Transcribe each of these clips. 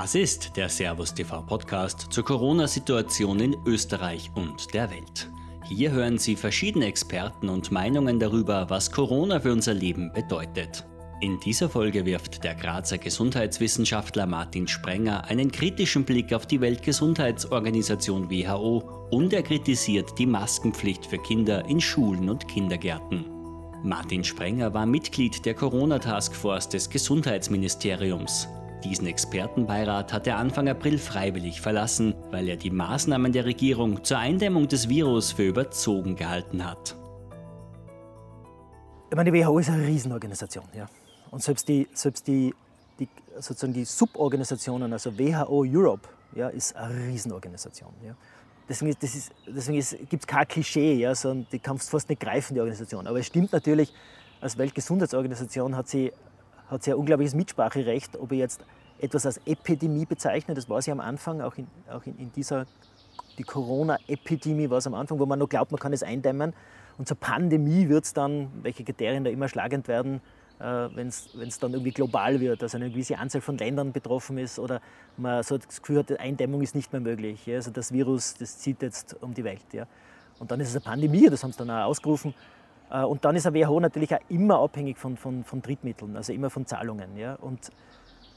Das ist der Servus TV Podcast zur Corona-Situation in Österreich und der Welt. Hier hören Sie verschiedene Experten und Meinungen darüber, was Corona für unser Leben bedeutet. In dieser Folge wirft der Grazer Gesundheitswissenschaftler Martin Sprenger einen kritischen Blick auf die Weltgesundheitsorganisation WHO und er kritisiert die Maskenpflicht für Kinder in Schulen und Kindergärten. Martin Sprenger war Mitglied der Corona-Taskforce des Gesundheitsministeriums. Diesen Expertenbeirat hat er Anfang April freiwillig verlassen, weil er die Maßnahmen der Regierung zur Eindämmung des Virus für überzogen gehalten hat. Ich meine, die WHO ist eine Riesenorganisation. Ja. Und selbst die, selbst die, die, sozusagen die Suborganisationen, also WHO Europe, ja, ist eine Riesenorganisation. Ja. Deswegen, deswegen gibt es kein Klischee, ja, sondern die kannst fast nicht greifen, die Organisation. Aber es stimmt natürlich, als Weltgesundheitsorganisation hat sie hat sie ein unglaubliches Mitspracherecht, ob ich jetzt etwas als Epidemie bezeichne. Das war sie am Anfang, auch in, auch in, in dieser die Corona-Epidemie war es am Anfang, wo man noch glaubt, man kann es eindämmen. Und zur Pandemie wird es dann, welche Kriterien da immer schlagend werden, äh, wenn es dann irgendwie global wird, also eine gewisse Anzahl von Ländern betroffen ist oder man so das Gefühl hat, Eindämmung ist nicht mehr möglich. Ja? Also das Virus, das zieht jetzt um die Welt. Ja? Und dann ist es eine Pandemie, das haben sie dann auch ausgerufen. Äh, und dann ist eine WHO natürlich auch immer abhängig von, von, von Drittmitteln, also immer von Zahlungen. Ja. Und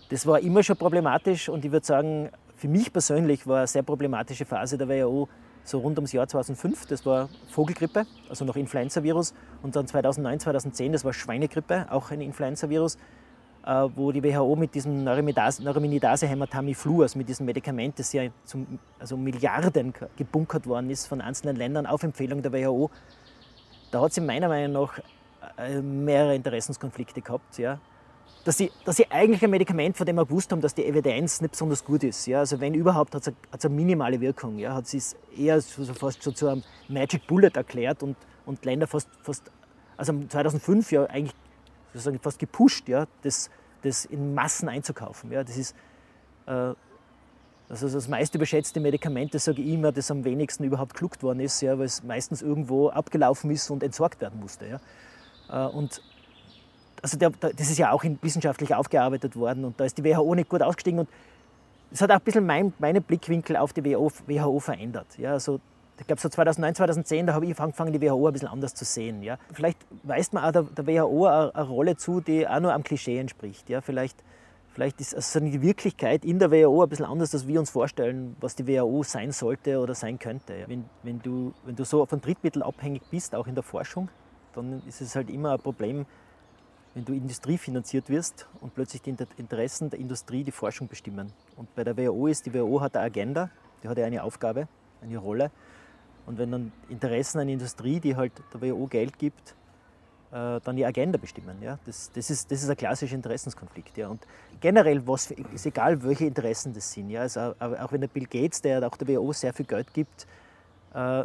das war immer schon problematisch und ich würde sagen, für mich persönlich war eine sehr problematische Phase der WHO so rund ums Jahr 2005. Das war Vogelgrippe, also noch Influenza-Virus. Und dann 2009, 2010, das war Schweinegrippe, auch ein Influenza-Virus, äh, wo die WHO mit diesem Neuraminidase Tamiflu, also mit diesem Medikament, das ja zum, also Milliarden gebunkert worden ist von einzelnen Ländern auf Empfehlung der WHO, da hat sie meiner Meinung nach äh, mehrere Interessenskonflikte gehabt. Ja. Dass sie, dass sie eigentlich ein Medikament, von dem wir gewusst haben, dass die Evidenz nicht besonders gut ist. Ja. Also wenn überhaupt, hat es eine, minimale Wirkung. Ja. Hat sie es eher so, fast schon zu einem Magic Bullet erklärt und, und Länder fast, fast, also 2005 ja eigentlich sozusagen fast gepusht, ja, das, das in Massen einzukaufen. Ja. Das ist äh, also das meist überschätzte Medikament, das sage ich immer, das am wenigsten überhaupt geschluckt worden ist, ja, weil es meistens irgendwo abgelaufen ist und entsorgt werden musste. Ja. Äh, und also der, das ist ja auch wissenschaftlich aufgearbeitet worden und da ist die WHO nicht gut ausgestiegen und das hat auch ein bisschen mein, meine Blickwinkel auf die WHO, WHO verändert. Ja, also ich glaube so 2009, 2010, da habe ich angefangen, die WHO ein bisschen anders zu sehen. Ja. Vielleicht weist man auch der, der WHO eine, eine, Rolle zu, die auch nur am Klischee entspricht. Ja. Vielleicht Vielleicht ist also die Wirklichkeit in der WHO ein bisschen anders, als wir uns vorstellen, was die WHO sein sollte oder sein könnte. Wenn, wenn, du, wenn du so von Drittmitteln abhängig bist, auch in der Forschung, dann ist es halt immer ein Problem, wenn du industriefinanziert wirst und plötzlich die Interessen der Industrie die Forschung bestimmen. Und bei der WHO ist, die WHO hat eine Agenda, die hat ja eine Aufgabe, eine Rolle. Und wenn dann Interessen einer Industrie, die halt der WHO Geld gibt, dann die Agenda bestimmen. Ja? Das, das, ist, das ist ein klassischer Interessenskonflikt. Ja? Und generell was für, ist egal, welche Interessen das sind. Ja? Also auch wenn der Bill Gates, der auch der WHO sehr viel Geld gibt, äh,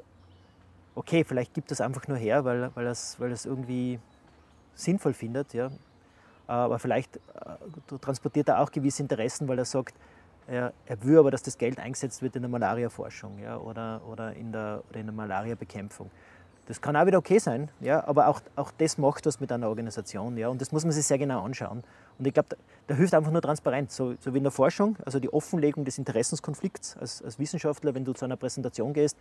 okay, vielleicht gibt das einfach nur her, weil, weil, das, weil das irgendwie sinnvoll findet. Ja? Aber vielleicht äh, transportiert er auch gewisse Interessen, weil er sagt, er, er will aber, dass das Geld eingesetzt wird in der Malaria-Forschung ja? oder, oder, in der, oder in der Malaria-Bekämpfung. Das kann auch wieder okay sein, ja, aber auch, auch das macht was mit einer Organisation. Ja, und das muss man sich sehr genau anschauen. Und ich glaube, da, da, hilft einfach nur Transparenz, so, so, wie in der Forschung, also die Offenlegung des Interessenskonflikts als, als, Wissenschaftler, wenn du zu einer Präsentation gehst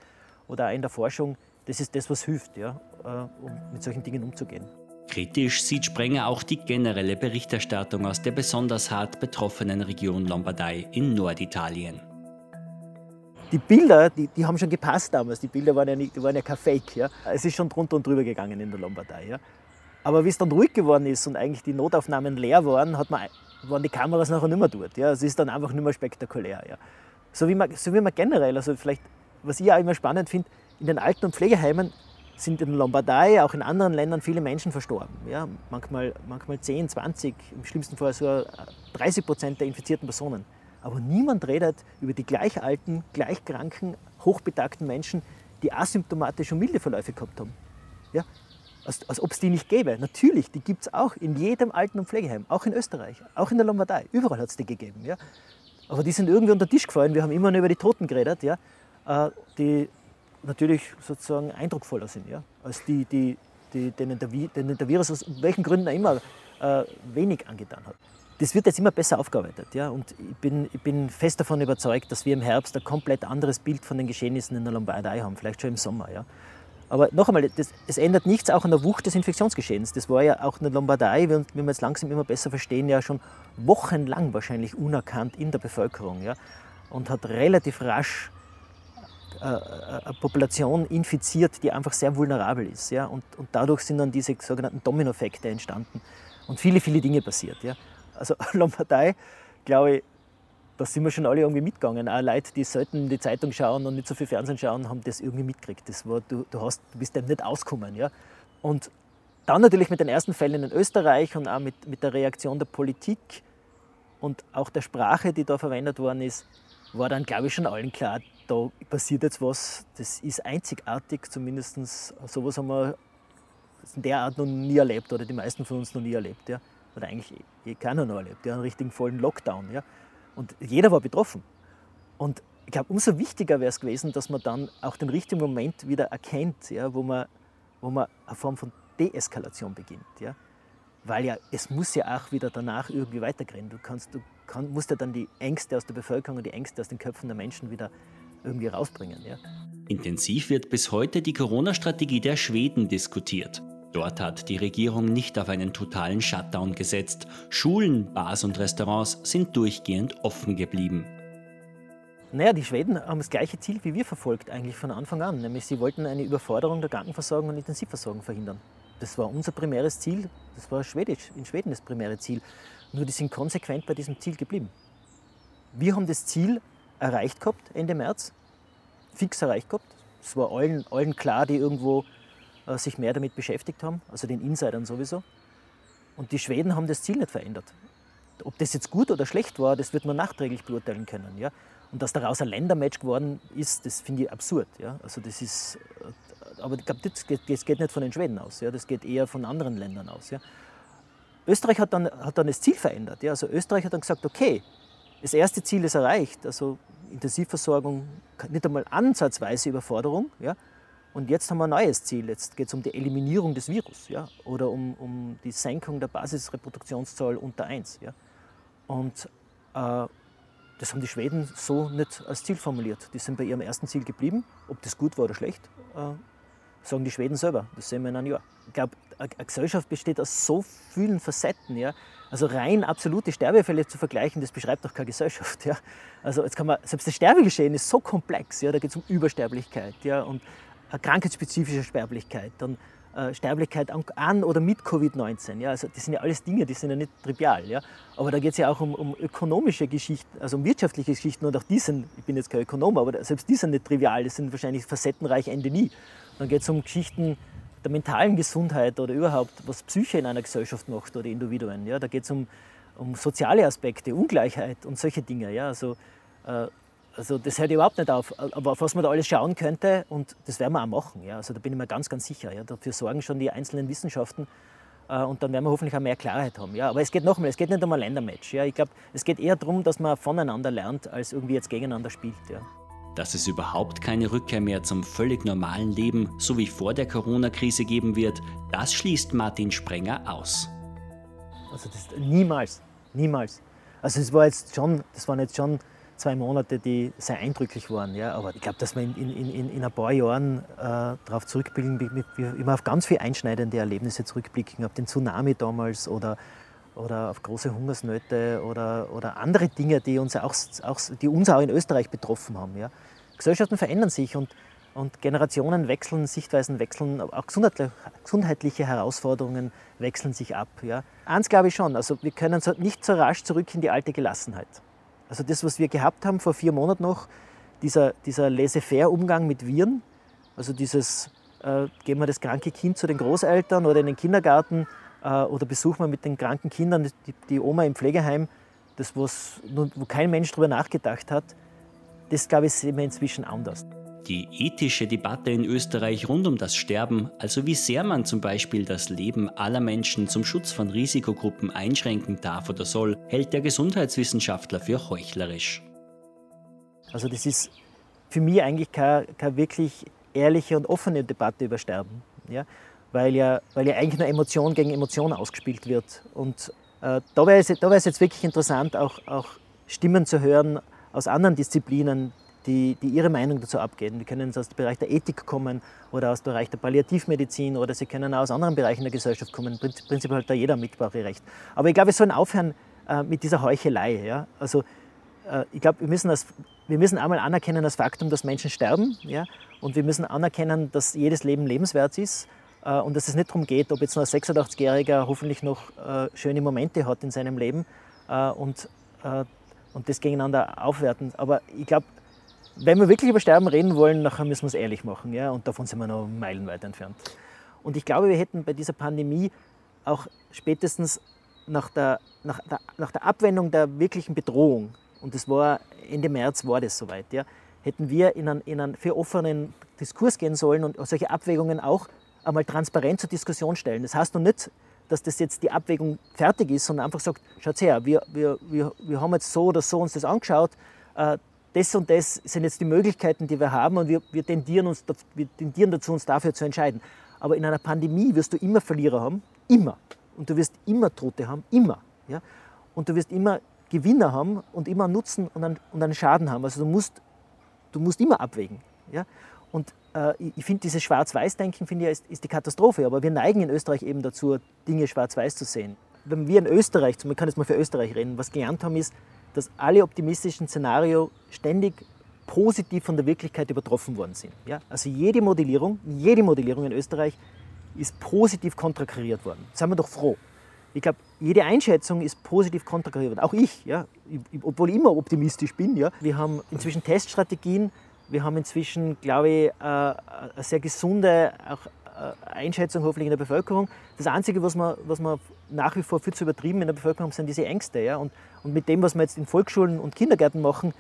oder auch in der Forschung, das ist das, was hilft, ja, äh, um mit solchen Dingen umzugehen. Kritisch sieht Sprenger auch die generelle Berichterstattung aus der besonders hart betroffenen Region Lombardei in Norditalien die Bilder, die, die haben schon gepasst damals. Die Bilder waren ja, nicht, waren ja kein Fake. Ja. Es ist schon drunter und drüber gegangen in der Lombardei. Ja. Aber wie es dann ruhig geworden ist und eigentlich die Notaufnahmen leer waren, hat man, waren die Kameras nachher nicht mehr dort. Ja. Es ist dann einfach nicht mehr spektakulär. Ja. So, wie man, so wie man generell, also vielleicht, was ich auch immer spannend finde, in den Alten- und Pflegeheimen sind in Lombardei, auch in anderen Ländern, viele Menschen verstorben. Ja. Manchmal, manchmal 10, 20, im schlimmsten Fall sogar 30 Prozent der infizierten Personen. Aber niemand redet über die gleich alten, gleich kranken, hochbetagten Menschen, die asymptomatische und milde Verläufe gehabt haben. Ja? Als, als ob es die nicht gäbe. Natürlich, die gibt es auch in jedem Alten- und Pflegeheim, auch in Österreich, auch in der Lombardei. Überall hat es die gegeben. Ja? Aber die sind irgendwie unter den Tisch gefallen. Wir haben immer nur über die Toten geredet, ja? Äh, die natürlich sozusagen eindrucksvoller sind, ja? als die, die, die denen, der, denen der Virus aus welchen Gründen auch immer äh, wenig angetan hat. Das wird jetzt immer besser aufgearbeitet. Ja? Und ich bin, ich bin fest davon überzeugt, dass wir im Herbst ein komplett anderes Bild von den Geschehnissen in der Lombardei haben, vielleicht schon im Sommer. Ja? Aber noch einmal, das, es ändert nichts auch an der Wucht des Infektionsgeschehens. Das war ja auch in der Lombardei, wie wir jetzt langsam immer besser verstehen, ja schon wochenlang wahrscheinlich unerkannt in der Bevölkerung. Ja? Und hat relativ rasch äh, äh, eine Population infiziert, die einfach sehr vulnerabel ist. Ja? Und, und dadurch sind dann diese sogenannten Dominoeffekte entstanden und viele, viele Dinge passiert. Ja? Also Lombardei, glaube ich, da sind wir schon alle irgendwie mitgegangen. Auch Leute, die selten die Zeitung schauen und nicht so viel Fernsehen schauen, haben das irgendwie mitgekriegt. Das war, du, du, hast, du bist dem nicht ausgekommen. Ja? Und dann natürlich mit den ersten Fällen in Österreich und auch mit, mit der Reaktion der Politik und auch der Sprache, die da verwendet worden ist, war dann, glaube ich, schon allen klar, da passiert jetzt was, das ist einzigartig, zumindest sowas haben wir in der Art noch nie erlebt oder die meisten von uns noch nie erlebt. Ja? Oder eigentlich eh, keiner noch erlebt, ja? einen richtigen vollen Lockdown. Ja? Und jeder war betroffen. Und ich glaube, umso wichtiger wäre es gewesen, dass man dann auch den richtigen Moment wieder erkennt, ja, wo, man, wo man eine Form von Deeskalation beginnt. Ja. Weil ja, es muss ja auch wieder danach irgendwie weitergehen. Du, kannst, du kann, musst ja dann die Ängste aus der Bevölkerung und die Ängste aus den Köpfen der Menschen wieder irgendwie rausbringen. Ja. Intensiv wird bis heute die Corona-Strategie der Schweden diskutiert. Dort hat die Regierung nicht auf einen totalen Shutdown gesetzt. Schulen, Bars und Restaurants sind durchgehend offen geblieben. Naja, die Schweden haben das gleiche Ziel wie wir verfolgt, eigentlich von Anfang an. Nämlich sie wollten eine Überforderung der Krankenversorgung und Intensivversorgung verhindern. Das war unser primäres Ziel, das war Schwedisch, in Schweden das primäre Ziel. Nur die sind konsequent bei diesem Ziel geblieben. Wir haben das Ziel erreicht gehabt, Ende März, fix erreicht gehabt. Es war allen, allen klar, die irgendwo sich mehr damit beschäftigt haben, also den Insidern sowieso. Und die Schweden haben das Ziel nicht verändert. Ob das jetzt gut oder schlecht war, das wird man nachträglich beurteilen können. Ja? Und dass daraus ein Ländermatch geworden ist, das finde ich absurd. Ja? Also das ist, äh, aber ich glaube, das geht, das geht nicht von den Schweden aus. Ja? Das geht eher von anderen Ländern aus. Ja? Österreich hat dann, hat dann das Ziel verändert. Ja? Also Österreich hat dann gesagt, okay, das erste Ziel ist erreicht, also Intensivversorgung, nicht einmal ansatzweise Überforderung. Ja? Und jetzt haben wir ein neues Ziel. Jetzt geht es um die Eliminierung des Virus ja? oder um, um die Senkung der Basisreproduktionszahl unter 1. Ja? Und äh, das haben die Schweden so nicht als Ziel formuliert. Die sind bei ihrem ersten Ziel geblieben. Ob das gut war oder schlecht, äh, sagen die Schweden selber. Das sehen wir in einem Jahr. Ich glaube, eine Gesellschaft besteht aus so vielen Facetten. Ja? Also rein absolute Sterbefälle zu vergleichen, das beschreibt doch keine Gesellschaft. Ja? Also jetzt kann man, selbst das Sterbegeschehen ist so komplex. Ja? Da geht es um Übersterblichkeit. Ja? Und krankheitsspezifische Sterblichkeit, dann äh, Sterblichkeit an, oder mit Covid-19. Ja? Also das sind ja alles Dinge, die sind ja nicht trivial. Ja? Aber da geht es ja auch um, um, ökonomische Geschichten, also um wirtschaftliche Geschichten und auch die sind, ich bin jetzt kein Ökonom, aber selbst die sind nicht trivial, das sind wahrscheinlich facettenreich Ende nie. Dann geht es um Geschichten der mentalen Gesundheit oder überhaupt, was Psyche in einer Gesellschaft macht oder Individuen. Ja? Da geht es um, um soziale Aspekte, Ungleichheit und solche Dinge. Ja? Also, äh, also das hört überhaupt nicht auf. Aber auf was man da alles schauen könnte, und das werden wir auch machen. Ja. Also da bin ich mir ganz, ganz sicher. Ja. Dafür sorgen schon die einzelnen Wissenschaften. Äh, und dann werden wir hoffentlich auch mehr Klarheit haben. Ja. Aber es geht nochmal, es geht nicht um ein Ländermatch. Ja. Ich glaube, es geht eher darum, dass man voneinander lernt, als irgendwie jetzt gegeneinander spielt. Ja. Dass es überhaupt keine Rückkehr mehr zum völlig normalen Leben, so wie vor der Corona-Krise geben wird, das schließt Martin Sprenger aus. Also das, niemals, niemals. Also es war jetzt schon, das waren jetzt schon zwei Monate, die sehr eindrücklich waren. Ja. Aber ich glaube, dass wir in, in, in, in, ein paar Jahren äh, darauf zurückblicken, wir immer auf ganz viele einschneidende Erlebnisse zurückblicken, auf den Tsunami damals oder, oder auf große Hungersnöte oder, oder andere Dinge, die uns auch, auch, die uns auch in Österreich betroffen haben. Ja. Gesellschaften verändern sich und, und Generationen wechseln, Sichtweisen wechseln, auch gesundheitliche Herausforderungen wechseln sich ab. Ja. Eins glaube ich schon, also wir können nicht so rasch zurück in die alte Gelassenheit. Also das, was wir gehabt haben vor vier Monaten noch, dieser, dieser laissez-faire-Umgang mit Viren, also dieses, äh, geben wir das kranke Kind zu den Großeltern oder in den Kindergarten äh, oder besuchen wir mit den kranken Kindern die, die Oma im Pflegeheim, das, was, wo kein Mensch darüber nachgedacht hat, das, glaube ich, sehen wir inzwischen anders. Die ethische Debatte in Österreich rund um das Sterben, also wie sehr man zum Beispiel das Leben aller Menschen zum Schutz von Risikogruppen einschränken darf oder soll, hält der Gesundheitswissenschaftler für heuchlerisch. Also das ist für mich eigentlich keine, keine wirklich ehrliche und offene Debatte über Sterben. Ja? Weil, ja, weil ja eigentlich nur Emotion gegen Emotion ausgespielt wird. Und Äh, da wäre es, jetzt wirklich interessant, auch, auch Stimmen zu hören aus anderen Disziplinen, die, die ihre Meinung dazu abgeben. Die können aus dem Bereich der Ethik kommen oder aus dem Bereich der Palliativmedizin oder sie können auch aus anderen Bereichen der Gesellschaft kommen. Prinzipiell hat da jeder Mitspracherecht. Aber ich glaube, wir sollen aufhören äh, mit dieser Heuchelei. Ja? Also, äh, ich glaube, wir müssen, das, wir müssen einmal anerkennen das Faktum, dass Menschen sterben. Ja? Und wir müssen anerkennen, dass jedes Leben lebenswert ist äh, und dass es nicht darum geht, ob jetzt nur ein 86-Jähriger hoffentlich noch äh, schöne Momente hat in seinem Leben äh, und, äh, und das gegeneinander aufwerten. Aber ich glaube, wenn wir wirklich über Sterben reden wollen, nachher müssen wir es ehrlich machen. Ja? Und davon sind wir noch meilenweit entfernt. Und ich glaube, wir hätten bei dieser Pandemie auch spätestens nach der, nach der, nach der Abwendung der wirklichen Bedrohung, und das war Ende März war das soweit, ja, hätten wir in einen, in einen für offenen Diskurs gehen sollen und solche Abwägungen auch einmal transparent zur Diskussion stellen. Das heißt noch nicht, dass das jetzt die Abwägung fertig ist, sondern einfach sagt, schaut her, wir, wir, wir, haben jetzt so oder so uns das angeschaut, äh, das und das sind jetzt die Möglichkeiten, die wir haben und wir, wir, tendieren, uns, wir tendieren dazu, uns dafür zu entscheiden. Aber in einer Pandemie wirst du immer Verlierer haben, immer. Und du wirst immer Tote haben, immer. Ja? Und du wirst immer Gewinner haben und immer einen Nutzen und einen, und einen Schaden haben. Also du musst, du musst immer abwägen. Ja? Und äh, ich finde, dieses Schwarz-Weiß-Denken finde ich, ist, ist die Katastrophe. Aber wir neigen in Österreich eben dazu, Dinge schwarz-weiß zu sehen. Wenn wir in Österreich, man kann jetzt mal für Österreich reden, was gelernt haben, ist, dass alle optimistischen Szenarien ständig positiv von der Wirklichkeit übertroffen worden sind. Ja? Also jede Modellierung, jede Modellierung in Österreich ist positiv kontrakariert worden. Seien wir doch froh. Ich glaube, jede Einschätzung ist positiv kontrakariert worden. Auch ich, ja? obwohl ich immer optimistisch bin. Ja? Wir haben inzwischen Teststrategien, wir haben inzwischen, glaube ich, äh, eine sehr gesunde auch Einschätzung hoffentlich in der Bevölkerung. Das Einzige, was man, was man nach wie vor viel zu übertrieben in der Bevölkerung haben, sind diese Ängste. Ja? Und, und mit dem, was wir jetzt in Volksschulen und Kindergärten machen,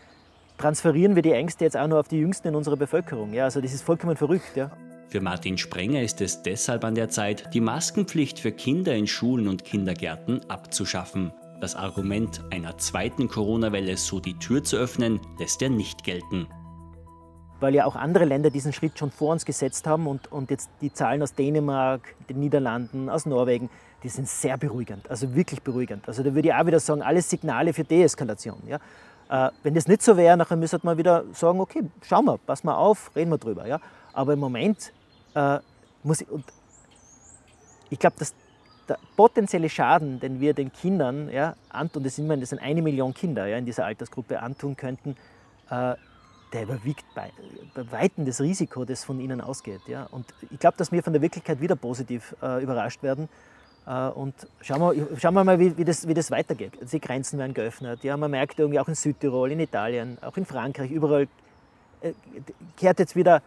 transferieren wir die Ängste jetzt auch nur auf die Jüngsten in unserer Bevölkerung. Ja? Also das ist vollkommen verrückt. Ja? Für Martin Sprenger ist es deshalb an der Zeit, die Maskenpflicht für Kinder in Schulen und Kindergärten abzuschaffen. Das Argument einer zweiten Corona-Welle so die Tür zu öffnen, lässt er nicht gelten weil ja auch andere Länder diesen Schritt schon vor uns gesetzt haben und, und jetzt die Zahlen aus Dänemark, den Niederlanden, aus Norwegen, die sind sehr beruhigend, also wirklich beruhigend. Also da würde ich auch wieder sagen, alles Signale für Deeskalation. Ja? Äh, wenn das nicht so wäre, dann müsste man wieder sagen, okay, schauen wir, pass mal auf, reden wir drüber. Ja? Aber im Moment äh, muss ich, und ich glaube, dass der potenzielle Schaden, den wir den Kindern, ja, und das sind, das sind eine Million Kinder ja, in dieser Altersgruppe, antun könnten, äh, der überwiegt bei, bei Weitem das Risiko, das von ihnen ausgeht. Ja? Und ich glaube, dass wir von der Wirklichkeit wieder positiv äh, überrascht werden. Äh, und schauen wir, schauen wir mal, wie, wie, das, wie das weitergeht. Die Grenzen werden geöffnet. Ja? Man merkt irgendwie auch in Südtirol, in Italien, auch in Frankreich, überall äh, kehrt jetzt wieder,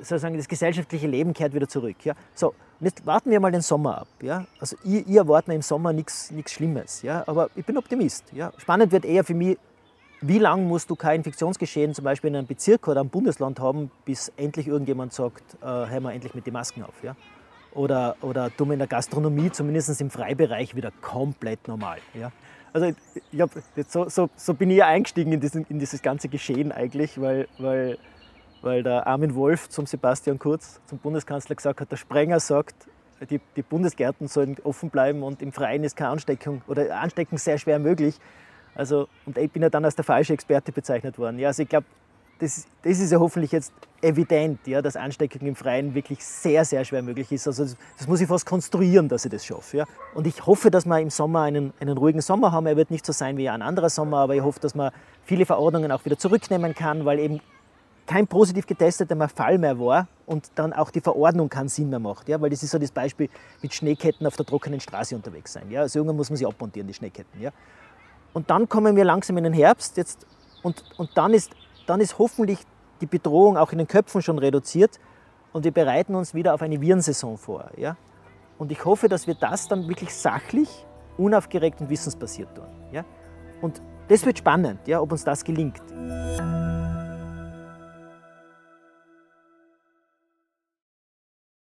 sozusagen das gesellschaftliche Leben kehrt wieder zurück. Ja? So, jetzt warten wir mal den Sommer ab. Ja? Also ihr, ihr erwartet im Sommer nichts Schlimmes. Ja? Aber ich bin Optimist. Ja? Spannend wird eher für mich, wie lange musst du kein Infektionsgeschehen zum Beispiel in einem Bezirk oder einem Bundesland haben, bis endlich irgendjemand sagt, äh, hören wir endlich mit den Masken auf. Ja? Oder, oder tun wir in der Gastronomie, zumindest im Freibereich, wieder komplett normal. Ja? Also ich hab, so, so, so bin ich ja eingestiegen in, diesen, in dieses ganze Geschehen eigentlich, weil, weil, weil der Armin Wolf zum Sebastian Kurz, zum Bundeskanzler gesagt hat, der Sprenger sagt, die, die Bundesgärten sollen offen bleiben und im Freien ist keine Ansteckung oder Ansteckung sehr schwer möglich. Also, und ich bin ja dann als der falsche Experte bezeichnet worden. Ja, also ich glaube, das, das, ist ja hoffentlich jetzt evident, ja, dass Ansteckung im Freien wirklich sehr, sehr schwer möglich ist. Also das, das, muss ich fast konstruieren, dass ich das schaffe. Ja. Und ich hoffe, dass wir im Sommer einen, einen ruhigen Sommer haben. Er wird nicht so sein wie ein anderer Sommer, aber ich hoffe, dass man viele Verordnungen auch wieder zurücknehmen kann, weil eben kein positiv getesteter Fall mehr war und dann auch die Verordnung keinen Sinn mehr macht. Ja? Weil das ist so das Beispiel mit Schneeketten auf der trockenen Straße unterwegs sein. Ja? Also irgendwann muss man sie abmontieren, die Schneeketten. Ja? Und dann kommen wir langsam in den Herbst jetzt, und, und dann, ist, dann ist hoffentlich die Bedrohung auch in den Köpfen schon reduziert und wir bereiten uns wieder auf eine Virensaison vor. Ja? Und ich hoffe, dass wir das dann wirklich sachlich, unaufgeregt und wissensbasiert tun. Ja? Und das wird spannend, ja, ob uns das gelingt.